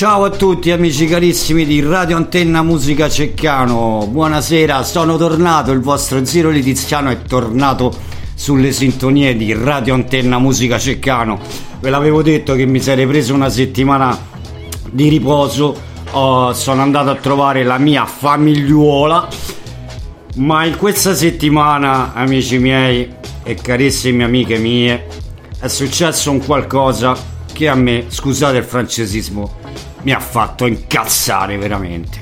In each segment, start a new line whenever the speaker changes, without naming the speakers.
Ciao a tutti amici carissimi di Radio Antenna Musica Ceccano, buonasera, sono tornato, il vostro Ziro Litiziano è tornato sulle sintonie di Radio Antenna Musica Ceccano. Ve l'avevo detto che mi sarei preso una settimana di riposo, oh, sono andato a trovare la mia famigliuola, ma in questa settimana, amici miei e carissime amiche mie, è successo un qualcosa che a me, scusate il francesismo, mi ha fatto incazzare veramente.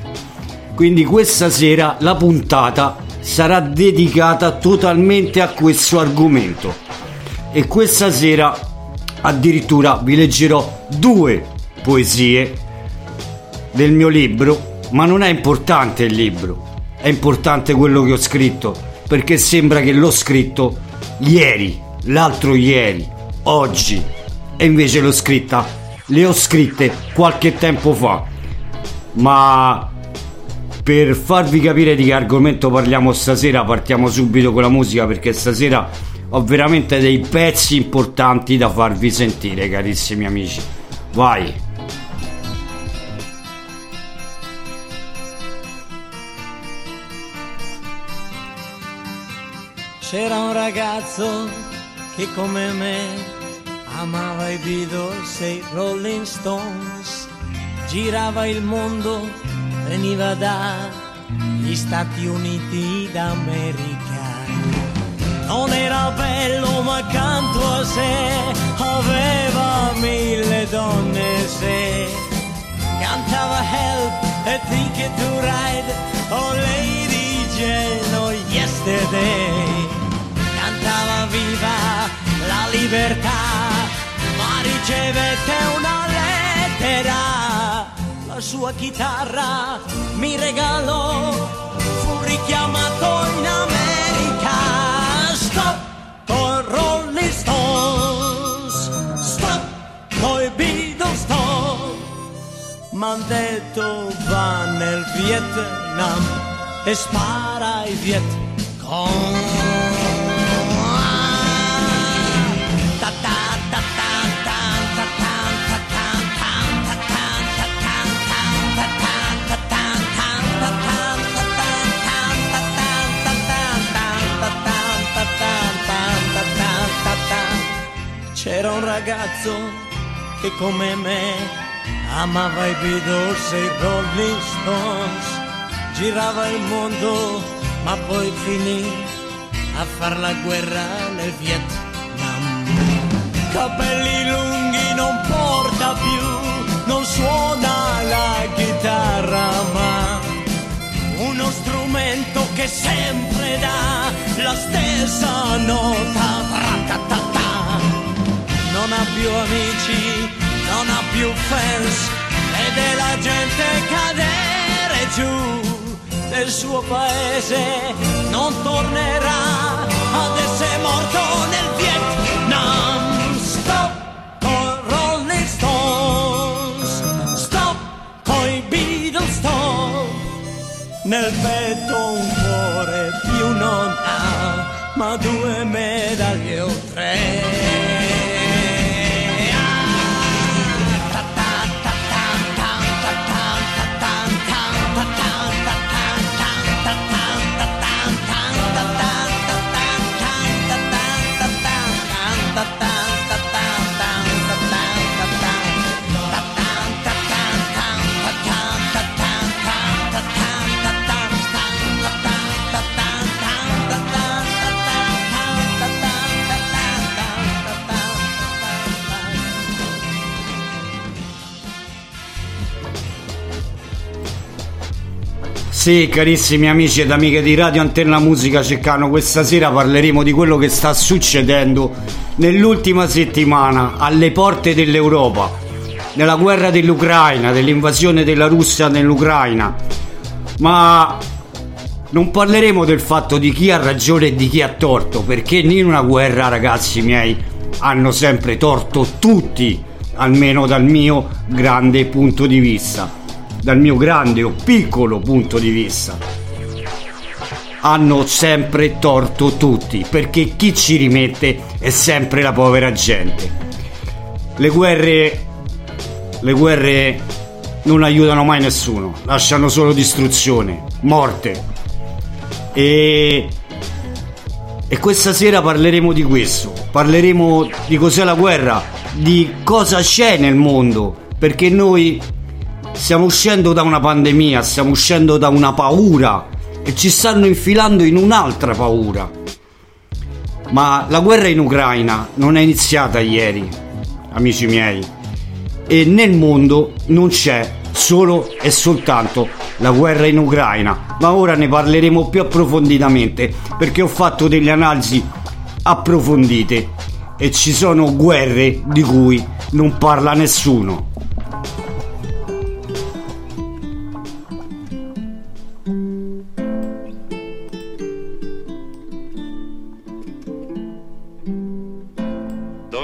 Quindi questa sera la puntata sarà dedicata totalmente a questo argomento. E questa sera addirittura vi leggerò due poesie del mio libro, ma non è importante il libro, è importante quello che ho scritto, perché sembra che l'ho scritto ieri, l'altro ieri, oggi, e invece l'ho scritta le ho scritte qualche tempo fa, ma per farvi capire di che argomento parliamo stasera partiamo subito con la musica perché stasera ho veramente dei pezzi importanti da farvi sentire carissimi amici. Vai!
C'era un ragazzo che come me amava i Beatles e i Rolling Stones, girava il mondo, veniva dagli Stati Uniti d'America. Non era bello ma accanto a sé aveva mille donne se cantava Help e Ticket to Ride, oh Lady Jane, Yesterday, cantava Viva la libertà ricevette una lettera, la sua chitarra mi regalò, fu richiamato in America. Stop con Rolling Stones, stop coi Beatles, stop. M'han detto va nel Vietnam e spara ai Viet ragazzo che come me amava i Beatles e i Rolling Stones, girava il mondo ma poi finì a far la guerra nel Vietnam. Capelli lunghi non porta più, non suona la chitarra ma uno strumento che sempre dà la stessa nota. Ha più amici, non ha più fans, vede la gente cadere giù nel suo paese, non tornerà ad essere morto nel Vietnam. Stop con Rolling Stones, stop con i Beatles, stop. Nel petto un cuore più non ha, ma due medaglie o tre.
Sì, carissimi amici ed amiche di Radio Antenna Musica Ceccano, questa sera parleremo di quello che sta succedendo nell'ultima settimana alle porte dell'Europa, nella guerra dell'Ucraina, dell'invasione della Russia nell'Ucraina. Ma non parleremo del fatto di chi ha ragione e di chi ha torto, perché in una guerra, ragazzi miei, hanno sempre torto tutti, almeno dal mio grande punto di vista dal mio grande o piccolo punto di vista, hanno sempre torto tutti, perché chi ci rimette è sempre la povera gente. Le guerre, le guerre non aiutano mai nessuno, lasciano solo distruzione, morte. E, e questa sera parleremo di questo, parleremo di cos'è la guerra, di cosa c'è nel mondo, perché noi Stiamo uscendo da una pandemia, stiamo uscendo da una paura e ci stanno infilando in un'altra paura. Ma la guerra in Ucraina non è iniziata ieri, amici miei, e nel mondo non c'è solo e soltanto la guerra in Ucraina, ma ora ne parleremo più approfonditamente perché ho fatto delle analisi approfondite e ci sono guerre di cui non parla nessuno.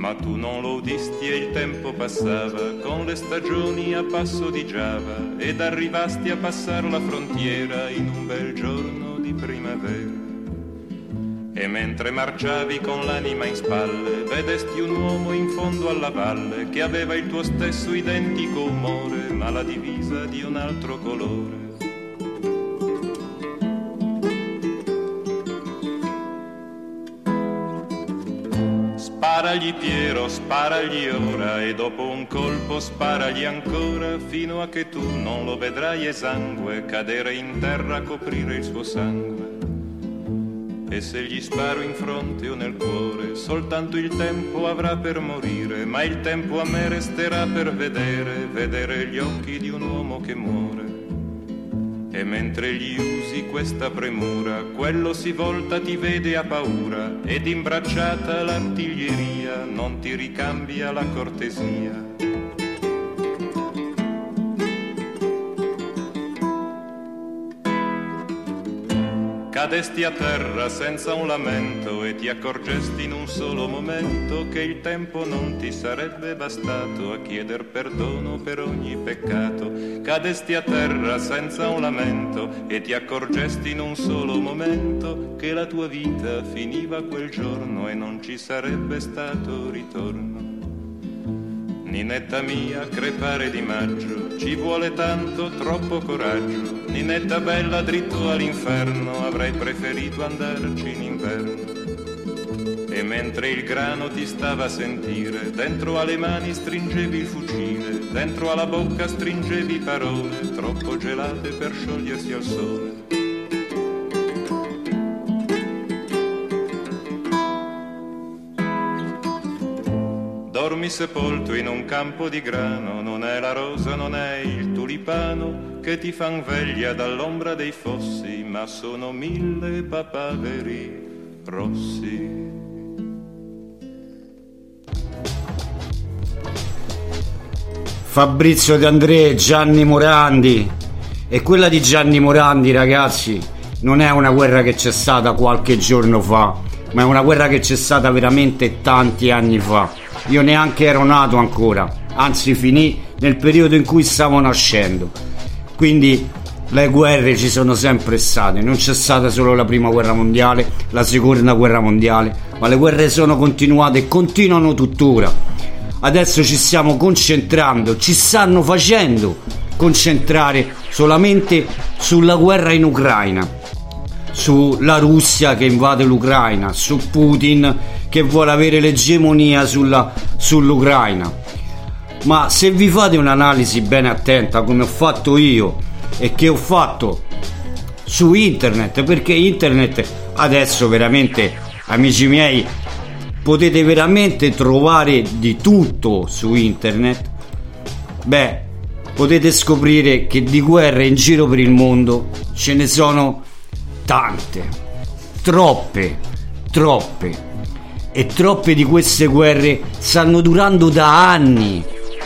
Ma tu non lo udisti e il tempo passava con le stagioni a passo di Giava ed arrivasti a passare la frontiera in un bel giorno di primavera. E mentre marciavi con l'anima in spalle, vedesti un uomo in fondo alla valle che aveva il tuo stesso identico umore, ma la divisa di un altro colore. Sparagli Piero, sparagli ora e dopo un colpo sparagli ancora fino a che tu non lo vedrai esangue cadere in terra a coprire il suo sangue. E se gli sparo in fronte o nel cuore, soltanto il tempo avrà per morire, ma il tempo a me resterà per vedere, vedere gli occhi di un uomo che muore. E mentre gli usi questa premura, quello si volta, ti vede a paura, ed imbracciata l'artiglieria non ti ricambia la cortesia. Cadesti a terra senza un lamento e ti accorgesti in un solo momento che il tempo non ti sarebbe bastato a chieder perdono per ogni peccato. Cadesti a terra senza un lamento e ti accorgesti in un solo momento che la tua vita finiva quel giorno e non ci sarebbe stato ritorno. Ninetta mia, crepare di maggio, ci vuole tanto, troppo coraggio. Ninetta bella, dritto all'inferno, avrei preferito andarci in inverno. e mentre il grano ti stava a sentire, dentro alle mani stringevi il fucile, dentro alla bocca stringevi parole troppo gelate per sciogliersi al sole. Dormi sepolto in un campo di grano, non è la rosa, non è il tulipano che ti fan veglia dall'ombra dei fossi, ma sono mille papaveri rossi.
Fabrizio De André, Gianni Morandi. E quella di Gianni Morandi, ragazzi, non è una guerra che c'è stata qualche giorno fa, ma è una guerra che c'è stata veramente tanti anni fa. Io neanche ero nato ancora, anzi finì nel periodo in cui stavo nascendo. Quindi le guerre ci sono sempre state, non c'è stata solo la prima guerra mondiale, la seconda guerra mondiale, ma le guerre sono continuate e continuano tuttora adesso ci stiamo concentrando, ci stanno facendo concentrare solamente sulla guerra in Ucraina, sulla Russia che invade l'Ucraina, su Putin che vuole avere l'egemonia sulla, sull'Ucraina. Ma se vi fate un'analisi bene attenta come ho fatto io e che ho fatto su internet, perché internet adesso veramente, amici miei, potete veramente trovare di tutto su internet, beh, potete scoprire che di guerre in giro per il mondo ce ne sono tante, troppe, troppe. E troppe di queste guerre stanno durando da anni,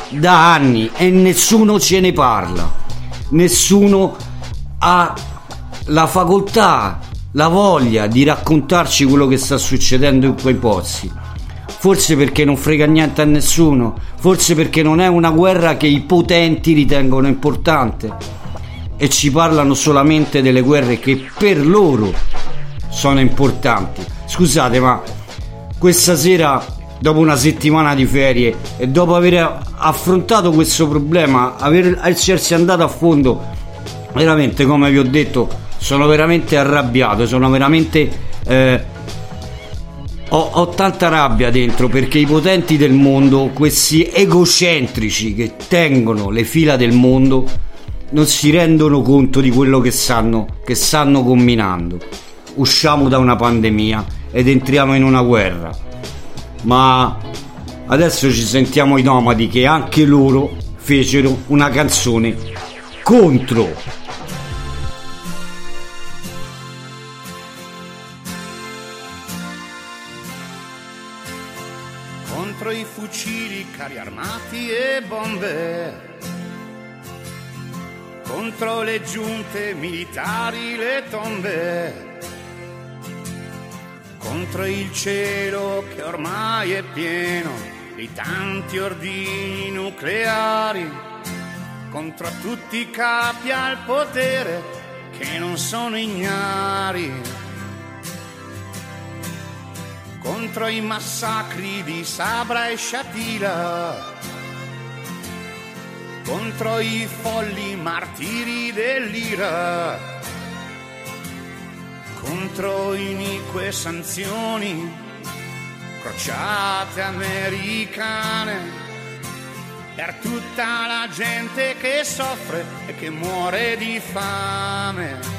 da anni e nessuno ce ne parla. Nessuno ha la facoltà la voglia di raccontarci quello che sta succedendo in quei pozzi. Forse perché non frega niente a nessuno, forse perché non è una guerra che i potenti ritengono importante e ci parlano solamente delle guerre che per loro sono importanti. Scusate, ma questa sera, dopo una settimana di ferie e dopo aver affrontato questo problema, aver, essersi andato a fondo, veramente come vi ho detto, sono veramente arrabbiato, sono veramente... Eh, ho, ho, tanta rabbia dentro perché i potenti del mondo, questi egocentrici che tengono le fila del mondo, non si rendono conto di quello che stanno, che stanno combinando. Usciamo da una pandemia ed entriamo in una guerra. Ma adesso ci sentiamo i nomadi che anche loro fecero una canzone contro
contro le giunte militari, le tombe, contro il cielo che ormai è pieno di tanti ordini nucleari, contro tutti i capi al potere che non sono ignari. Contro i massacri di Sabra e Shatila, contro i folli martiri dell'Ira, contro inique sanzioni, crociate americane, per tutta la gente che soffre e che muore di fame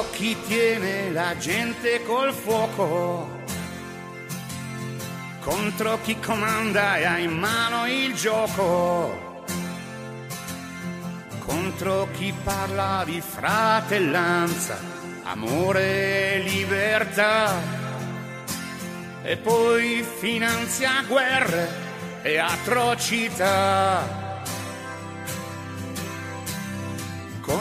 contro chi tiene la gente col fuoco, contro chi comanda e ha in mano il gioco, contro chi parla di fratellanza, amore e libertà, e poi finanzia guerre e atrocità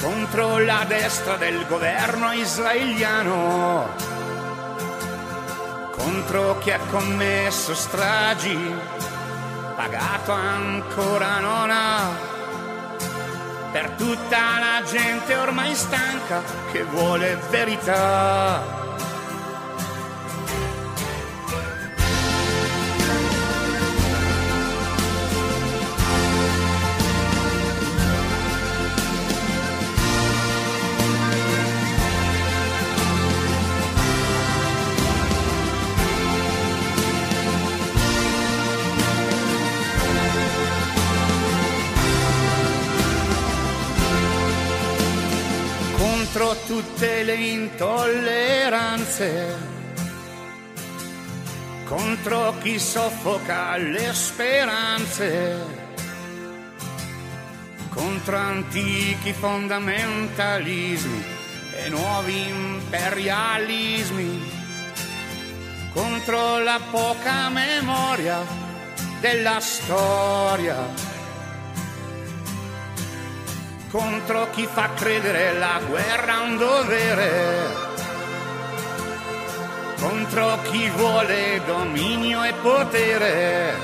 Contro la destra del governo israeliano, contro chi ha commesso stragi, pagato ancora non ha, per tutta la gente ormai stanca che vuole verità. Le intolleranze, contro chi soffoca le speranze, contro antichi fondamentalismi e nuovi imperialismi, contro la poca memoria della storia contro chi fa credere la guerra un dovere, contro chi vuole dominio e potere,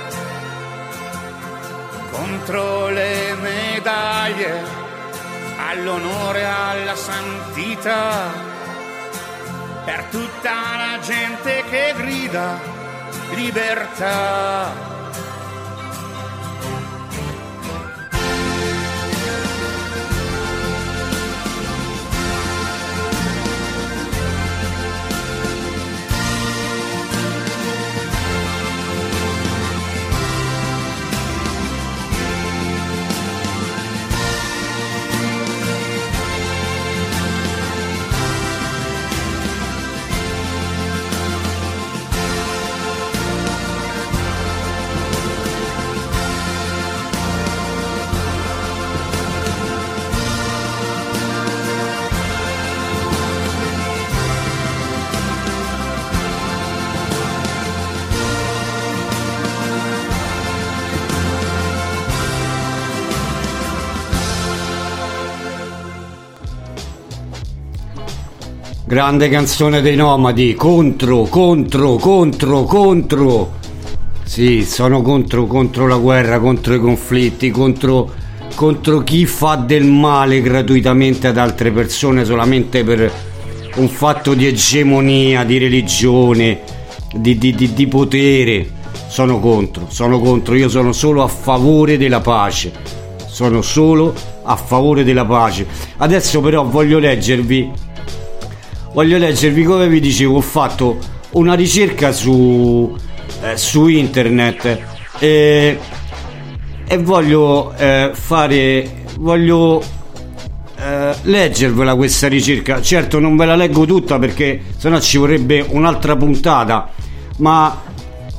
contro le medaglie all'onore e alla santità, per tutta la gente che grida libertà.
Grande canzone dei nomadi, contro, contro, contro, contro. Sì, sono contro, contro la guerra, contro i conflitti, contro, contro chi fa del male gratuitamente ad altre persone solamente per un fatto di egemonia, di religione, di, di, di, di potere. Sono contro, sono contro, io sono solo a favore della pace. Sono solo a favore della pace. Adesso però voglio leggervi voglio leggervi come vi dicevo ho fatto una ricerca su, eh, su internet e, e voglio eh, fare voglio eh, leggervela questa ricerca. Certo non ve la leggo tutta perché sennò ci vorrebbe un'altra puntata ma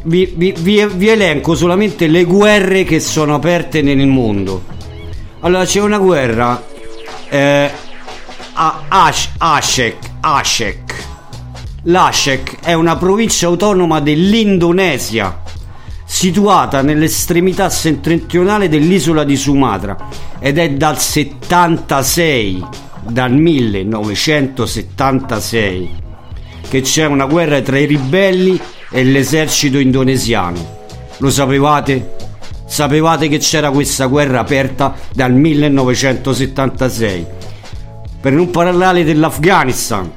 vi, vi, vi, vi elenco solamente le guerre che sono aperte nel mondo. Allora c'è una guerra eh, a Ash, Ashek. L'Ashek è una provincia autonoma dell'Indonesia, situata nell'estremità settentrionale dell'isola di Sumatra ed è dal 76, dal 1976, che c'è una guerra tra i ribelli e l'esercito indonesiano. Lo sapevate? Sapevate che c'era questa guerra aperta dal 1976? Per non parlare dell'Afghanistan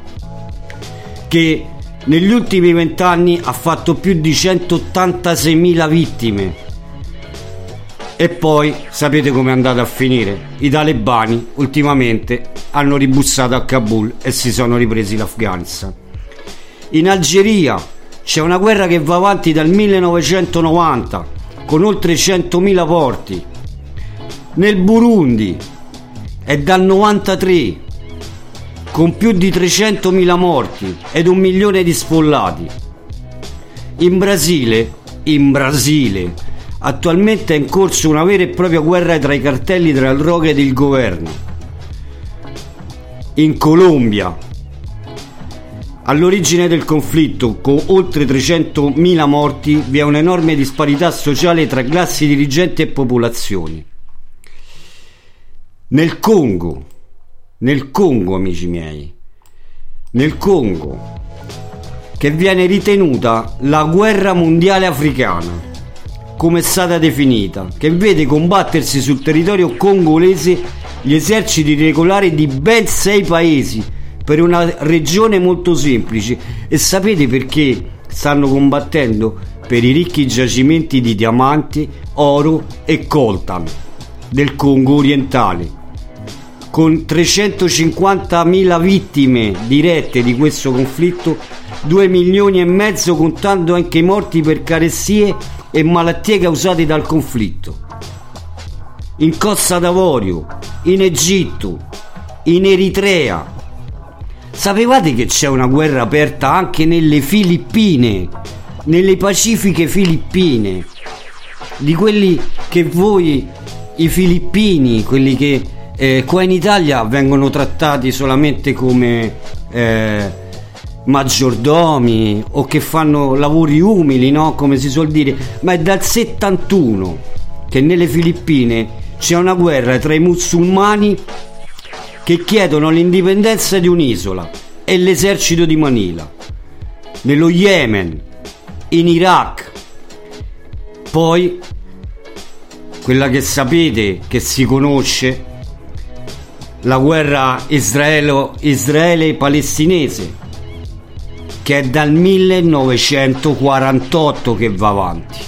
che negli ultimi vent'anni ha fatto più di 186.000 vittime. E poi sapete come è andata a finire? I talebani ultimamente hanno ribussato a Kabul e si sono ripresi l'Afghanistan in Algeria c'è una guerra che va avanti dal 1990 con oltre 100.000 porti. Nel Burundi è dal 93 con più di 300.000 morti ed un milione di sfollati. In Brasile, in Brasile, attualmente è in corso una vera e propria guerra tra i cartelli tra il droga ed il governo. In Colombia, All'origine del conflitto, con oltre 300.000 morti, vi è un'enorme disparità sociale tra classi dirigenti e popolazioni. Nel Congo, nel Congo, amici miei, nel Congo, che viene ritenuta la guerra mondiale africana, come è stata definita, che vede combattersi sul territorio congolese gli eserciti regolari di ben sei paesi per una regione molto semplice. E sapete perché stanno combattendo? Per i ricchi giacimenti di diamanti, oro e coltan del Congo orientale. Con 350.000 vittime dirette di questo conflitto, 2 milioni e mezzo contando anche i morti per carestie e malattie causate dal conflitto. In Costa d'Avorio, in Egitto, in Eritrea, Sapevate che c'è una guerra aperta anche nelle Filippine, nelle pacifiche Filippine, di quelli che voi, i filippini, quelli che eh, qua in Italia vengono trattati solamente come eh, maggiordomi o che fanno lavori umili, no? come si suol dire, ma è dal 71 che nelle Filippine c'è una guerra tra i musulmani che chiedono l'indipendenza di un'isola e l'esercito di Manila. Nello Yemen, in Iraq, poi quella che sapete, che si conosce, la guerra israelo-palestinese, che è dal 1948 che va avanti.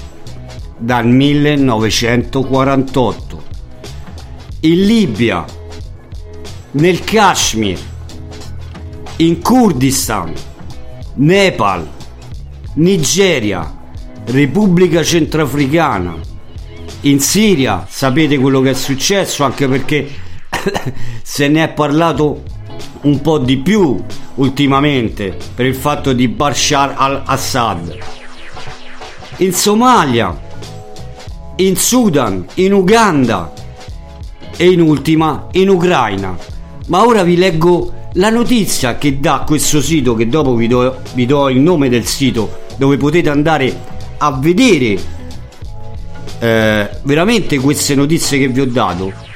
Dal 1948. In Libia, nel Kashmir, in Kurdistan, Nepal, Nigeria, Repubblica Centrafricana, in Siria, sapete quello che è successo anche perché se ne è parlato un po' di più ultimamente per il fatto di Bashar al-Assad. In Somalia, in Sudan, in Uganda e in ultima in Ucraina. Ma ora vi leggo la notizia che dà questo sito, che dopo vi do, vi do il nome del sito, dove potete andare a vedere eh, veramente queste notizie che vi ho dato.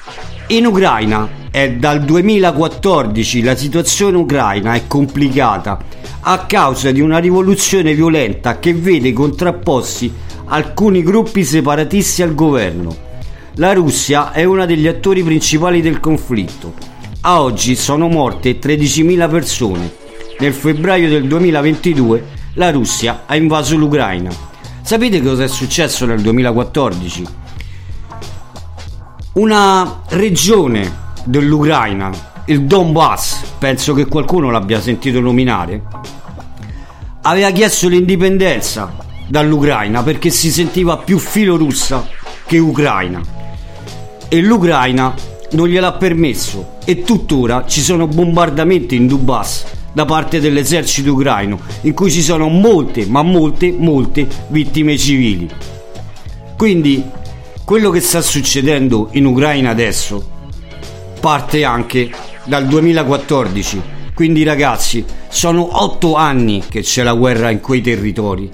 In Ucraina è dal 2014 la situazione ucraina è complicata a causa di una rivoluzione violenta che vede contrapposti alcuni gruppi separatisti al governo. La Russia è uno degli attori principali del conflitto a oggi sono morte 13.000 persone. Nel febbraio del 2022 la Russia ha invaso l'Ucraina. Sapete cosa è successo nel 2014? Una regione dell'Ucraina, il Donbass, penso che qualcuno l'abbia sentito nominare, aveva chiesto l'indipendenza dall'Ucraina perché si sentiva più filorussa che ucraina. E l'Ucraina non gliel'ha permesso e tuttora ci sono bombardamenti in Dubas da parte dell'esercito ucraino in cui ci sono molte, ma molte, molte vittime civili. Quindi quello che sta succedendo in Ucraina adesso parte anche dal 2014. Quindi ragazzi, sono otto anni che c'è la guerra in quei territori,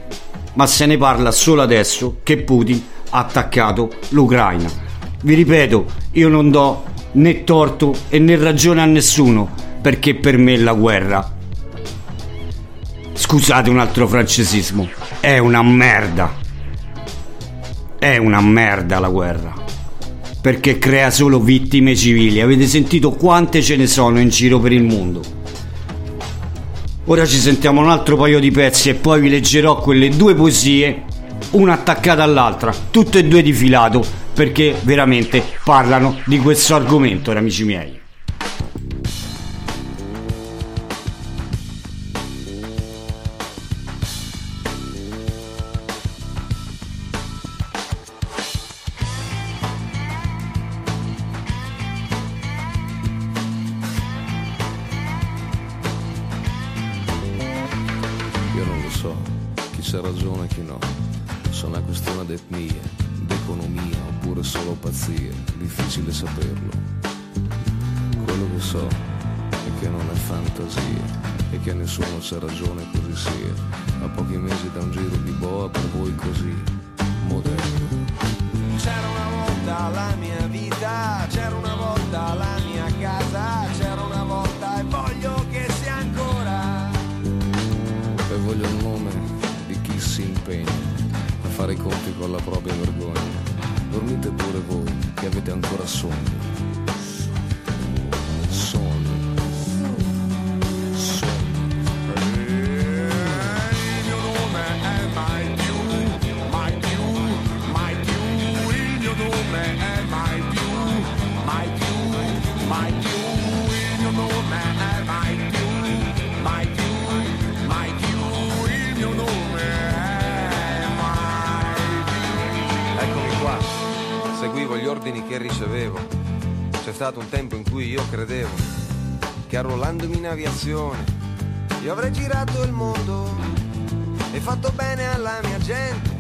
ma se ne parla solo adesso che Putin ha attaccato l'Ucraina. Vi ripeto, io non do né torto e né ragione a nessuno, perché per me la guerra, scusate un altro francesismo, è una merda. È una merda la guerra. Perché crea solo vittime civili. Avete sentito quante ce ne sono in giro per il mondo? Ora ci sentiamo un altro paio di pezzi e poi vi leggerò quelle due poesie, una attaccata all'altra, tutte e due di filato, perché veramente parlano di questo argomento, amici miei.
Pazzia, difficile saperlo. Quello che so è che non è fantasia e che nessuno c'ha ragione così sia. A pochi mesi da un giro di boa per voi così moderno.
C'era una volta la mia vita, c'era una volta la mia casa, c'era una volta e voglio che sia ancora.
E voglio il nome di chi si impegna a fare i conti con la propria vergogna. Dormite pure voi che avete ancora sonno.
Seguivo gli ordini che ricevevo. C'è stato un tempo in cui io credevo che arruolandomi in aviazione io avrei girato il mondo e fatto bene alla mia gente,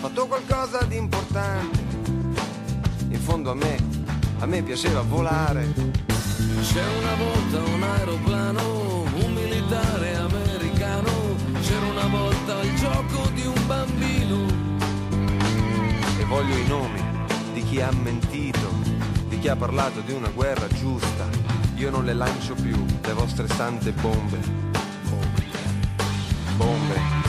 fatto qualcosa di importante. In fondo a me, a me piaceva volare.
C'è una volta un aeroplano, un militare americano, c'era una volta il gioco di un bambino.
e voglio i nomi chi ha mentito, di chi ha parlato di una guerra giusta. Io non le lancio più, le vostre sante bombe. Bombe. Bombe.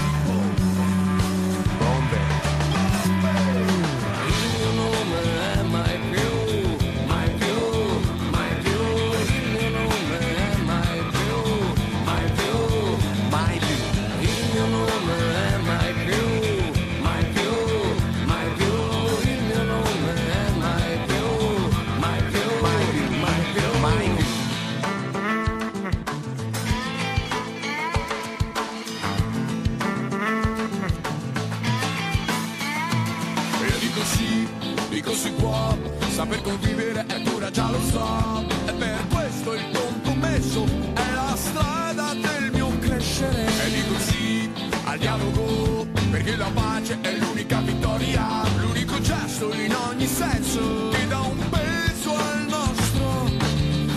Pace è l'unica vittoria, l'unico gesto in ogni senso che dà un peso al nostro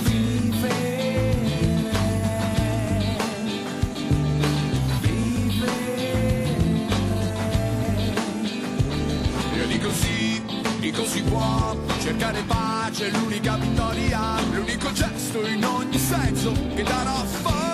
vivere. Io dico sì, dico si può cercare pace, è l'unica vittoria, l'unico gesto in ogni senso che darà forza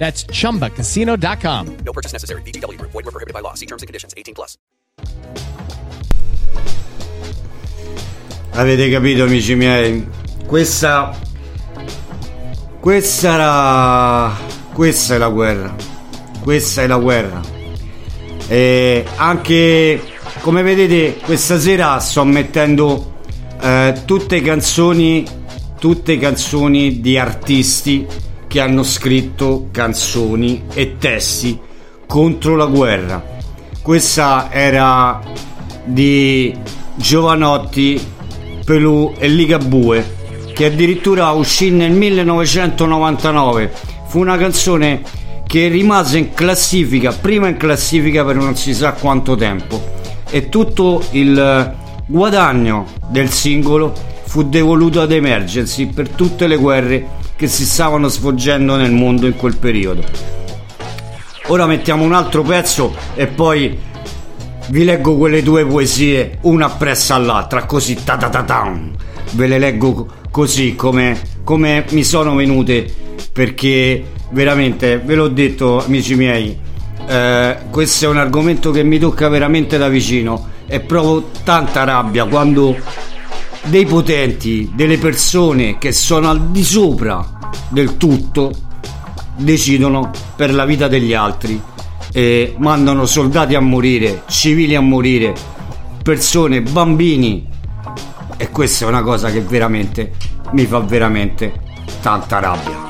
That's chumbacasino.com.
No purchase necessary. VGW Group. Void were prohibited by law. See terms and conditions. 18 plus.
Avete capito, amici miei? Questa. Questa era. Questa è la guerra. Questa è la guerra. E anche come vedete, questa sera sto mettendo eh, tutte canzoni. Tutte canzoni di artisti che hanno scritto canzoni e testi contro la guerra. Questa era di Giovanotti, Pelù e Ligabue, che addirittura uscì nel 1999. Fu una canzone che rimase in classifica, prima in classifica per non si sa quanto tempo. E tutto il guadagno del singolo fu devoluto ad Emergency per tutte le guerre che si stavano svolgendo nel mondo in quel periodo. Ora mettiamo un altro pezzo e poi vi leggo quelle due poesie una appresso all'altra, così ta ta ta tam. Ve le leggo così come, come mi sono venute perché veramente ve l'ho detto amici miei eh, questo è un argomento che mi tocca veramente da vicino e provo tanta rabbia quando dei potenti, delle persone che sono al di sopra del tutto decidono per la vita degli altri e mandano soldati a morire, civili a morire, persone, bambini e questa è una cosa che veramente mi fa veramente tanta rabbia.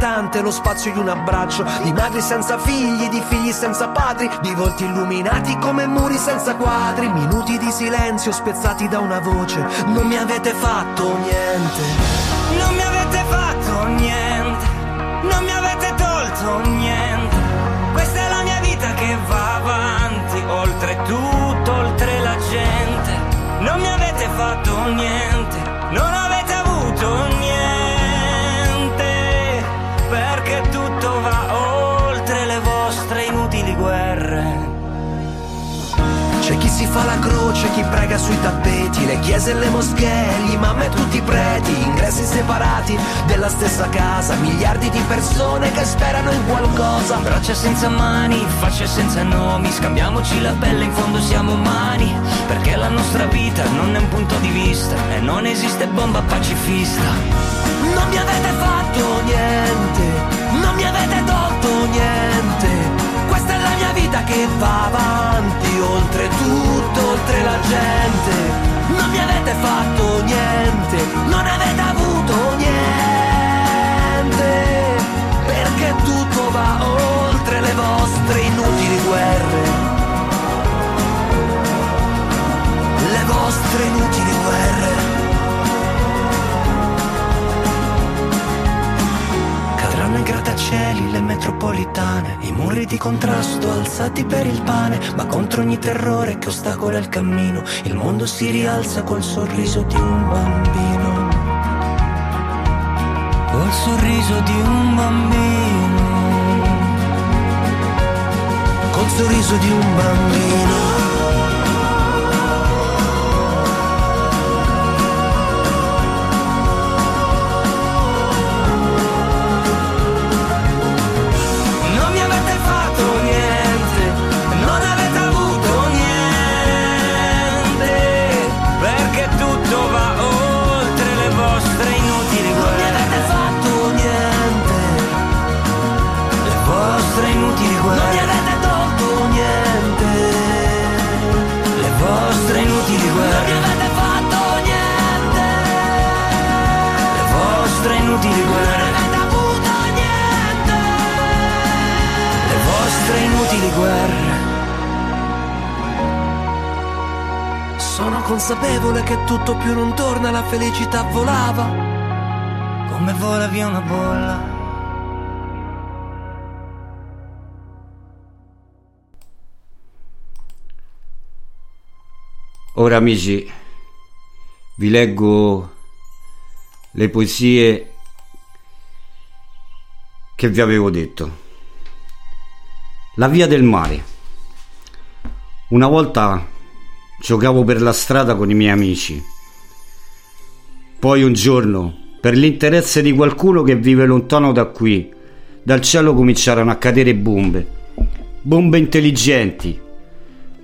è lo spazio di un abbraccio, di madri senza figli, di figli senza padri, di volti illuminati come muri senza quadri, minuti di silenzio spezzati da una voce, non mi avete fatto niente.
Non mi avete fatto niente, non mi avete tolto niente. Questa è la mia vita che va avanti, oltre tutto, oltre la gente. Non mi avete fatto niente,
fa la croce, chi prega sui tappeti, le chiese e le moschee, gli imam e tutti i preti, ingressi separati della stessa casa, miliardi di persone che sperano in qualcosa.
Braccia senza mani, facce senza nomi, scambiamoci la pelle, in fondo siamo umani, perché la nostra vita non è un punto di vista e non esiste bomba pacifista.
Non mi avete fatto niente, non mi avete tolto niente. Questa è la mia vita che va avanti, oltre tutto, oltre la gente. Non mi avete fatto niente, non avete avuto niente. Perché tutto va oltre le vostre inutili guerre.
Grattacieli, le metropolitane, i muri di contrasto alzati per il pane, ma contro ogni terrore che ostacola il cammino, il mondo si rialza col sorriso di un bambino. Col sorriso di un bambino.
Col sorriso di un bambino.
inutili niente Le vostre inutili guerre.
Sono consapevole che tutto più non torna, la felicità volava.
Come vola via una bolla.
Ora amici, vi leggo le poesie che vi avevo detto. La via del mare. Una volta giocavo per la strada con i miei amici. Poi un giorno, per l'interesse di qualcuno che vive lontano da qui, dal cielo cominciarono a cadere bombe. Bombe intelligenti.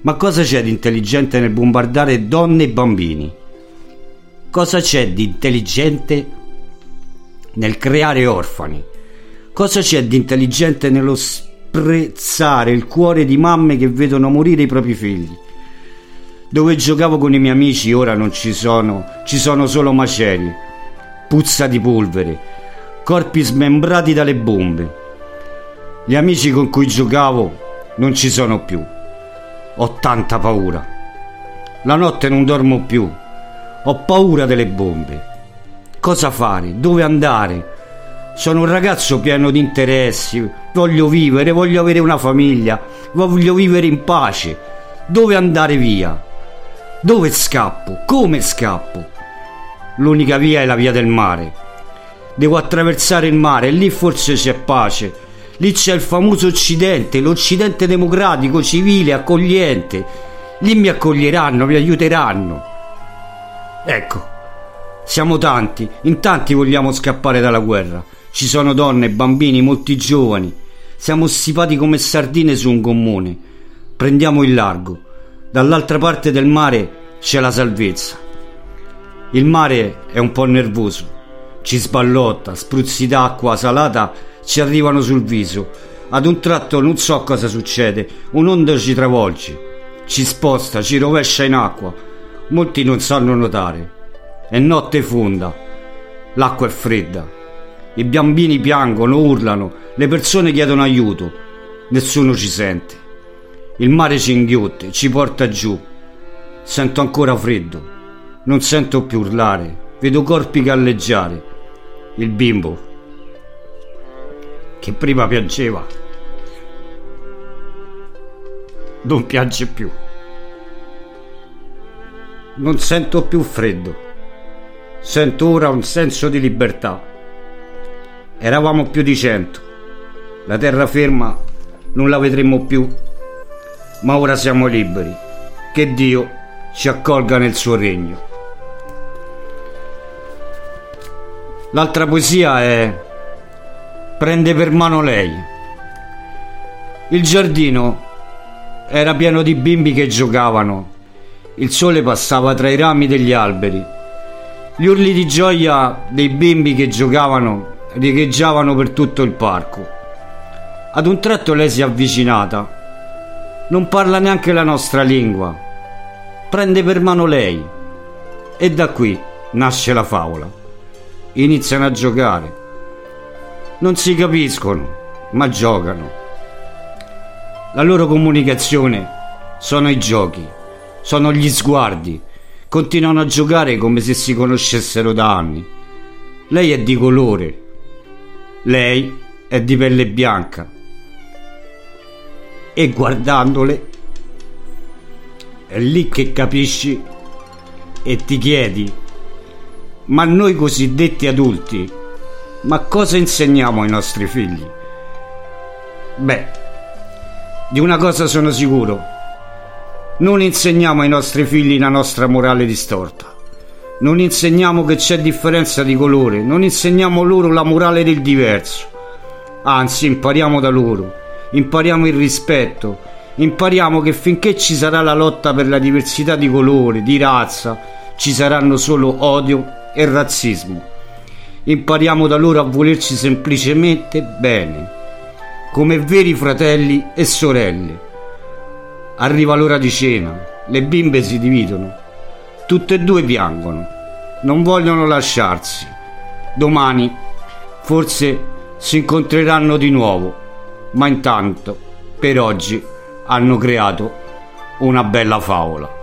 Ma cosa c'è di intelligente nel bombardare donne e bambini? Cosa c'è di intelligente nel creare orfani? Cosa c'è di intelligente nello sprezzare il cuore di mamme che vedono morire i propri figli? Dove giocavo con i miei amici ora non ci sono, ci sono solo macerie, puzza di polvere, corpi smembrati dalle bombe. Gli amici con cui giocavo non ci sono più. Ho tanta paura. La notte non dormo più. Ho paura delle bombe. Cosa fare? Dove andare? Sono un ragazzo pieno di interessi. Voglio vivere, voglio avere una famiglia. Voglio vivere in pace. Dove andare via? Dove scappo? Come scappo? L'unica via è la via del mare. Devo attraversare il mare lì forse c'è pace. Lì c'è il famoso Occidente, l'Occidente democratico, civile, accogliente. Lì mi accoglieranno, mi aiuteranno. Ecco, siamo tanti, in tanti vogliamo scappare dalla guerra. Ci sono donne, bambini, molti giovani. Siamo stipati come sardine su un gommone. Prendiamo il largo. Dall'altra parte del mare c'è la salvezza. Il mare è un po' nervoso. Ci sballotta, spruzzi d'acqua salata ci arrivano sul viso. Ad un tratto non so cosa succede, un'onda ci travolge, ci sposta, ci rovescia in acqua. Molti non sanno nuotare. È notte fonda, l'acqua è fredda. I bambini piangono, urlano, le persone chiedono aiuto. Nessuno ci sente. Il mare ci inghiotte, ci porta giù. Sento ancora freddo. Non sento più urlare. Vedo corpi galleggiare. Il bimbo che prima piangeva non piange più. Non sento più freddo. Sento ora un senso di libertà. Eravamo più di cento. La terraferma non la vedremo più. Ma ora siamo liberi. Che Dio ci accolga nel suo regno. L'altra poesia è Prende per mano lei. Il giardino era pieno di bimbi che giocavano. Il sole passava tra i rami degli alberi. Gli urli di gioia dei bimbi che giocavano riecheggiavano per tutto il parco. Ad un tratto lei si è avvicinata. Non parla neanche la nostra lingua. Prende per mano lei. E da qui nasce la favola. Iniziano a giocare. Non si capiscono, ma giocano. La loro comunicazione sono i giochi, sono gli sguardi. Continuano a giocare come se si conoscessero da anni. Lei è di colore, lei è di pelle bianca. E guardandole è lì che capisci e ti chiedi, ma noi cosiddetti adulti, ma cosa insegniamo ai nostri figli? Beh, di una cosa sono sicuro. Non insegniamo ai nostri figli la nostra morale distorta. Non insegniamo che c'è differenza di colore, non insegniamo loro la morale del diverso. Anzi, impariamo da loro, impariamo il rispetto, impariamo che finché ci sarà la lotta per la diversità di colore, di razza, ci saranno solo odio e razzismo impariamo da loro a volerci semplicemente bene, come veri fratelli e sorelle. Arriva l'ora di cena, le bimbe si dividono, tutte e due piangono, non vogliono lasciarsi. Domani forse si incontreranno di nuovo, ma intanto per oggi hanno creato una bella favola.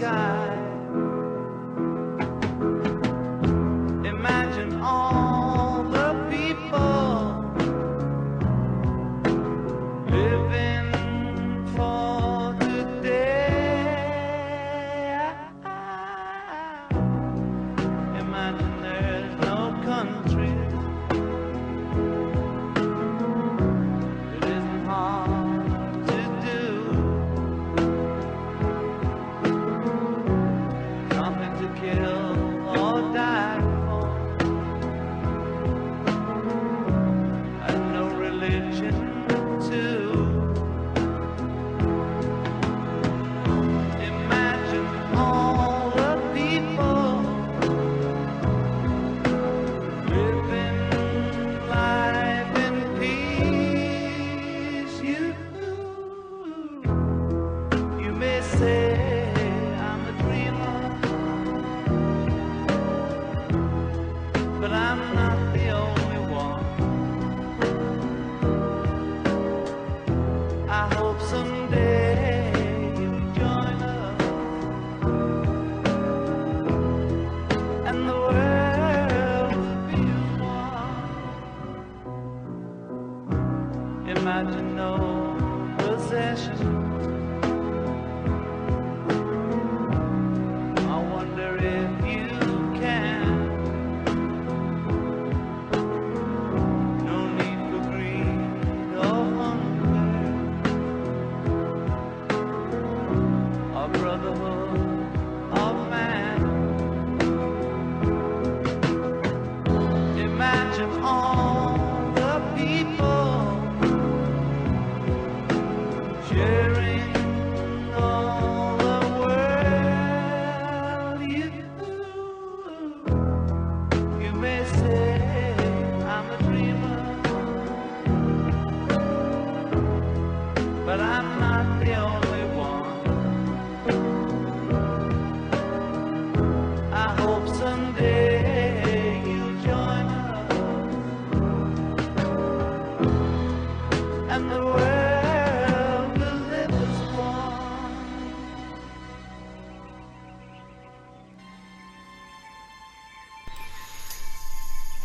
Sky.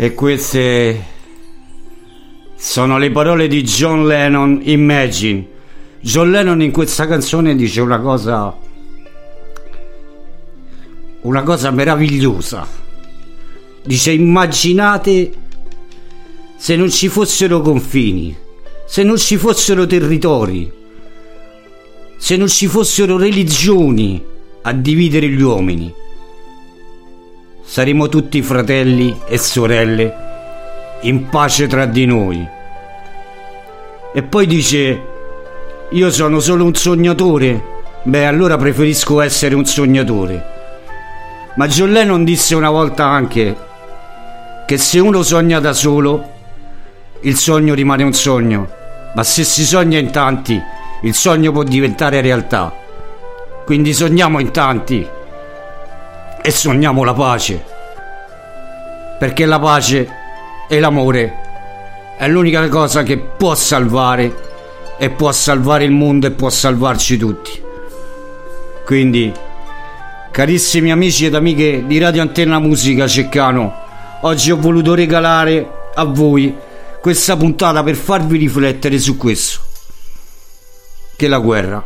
E queste sono le parole di John Lennon, Imagine. John Lennon in questa canzone dice una cosa una cosa meravigliosa. Dice immaginate se non ci fossero confini, se non ci fossero territori, se non ci fossero religioni a dividere gli uomini. Saremo tutti fratelli e sorelle in pace tra di noi. E poi dice, io sono solo un sognatore? Beh, allora preferisco essere un sognatore. Ma John Lennon disse una volta anche che se uno sogna da solo, il sogno rimane un sogno, ma se si sogna in tanti, il sogno può diventare realtà. Quindi sogniamo in tanti e sogniamo la pace. Perché la pace e l'amore è l'unica cosa che può salvare e può salvare il mondo e può salvarci tutti. Quindi, carissimi amici ed amiche di Radio Antenna Musica Ceccano, oggi ho voluto regalare a voi questa puntata per farvi riflettere su questo. Che la guerra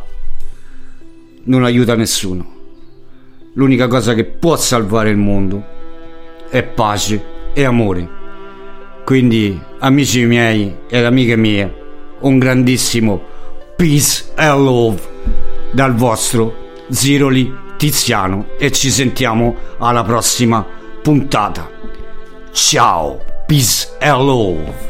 non aiuta nessuno. L'unica cosa che può salvare il mondo è pace e amore. Quindi, amici miei ed amiche mie, un grandissimo peace and love dal vostro Ziroli Tiziano e ci sentiamo alla prossima puntata. Ciao, peace and love.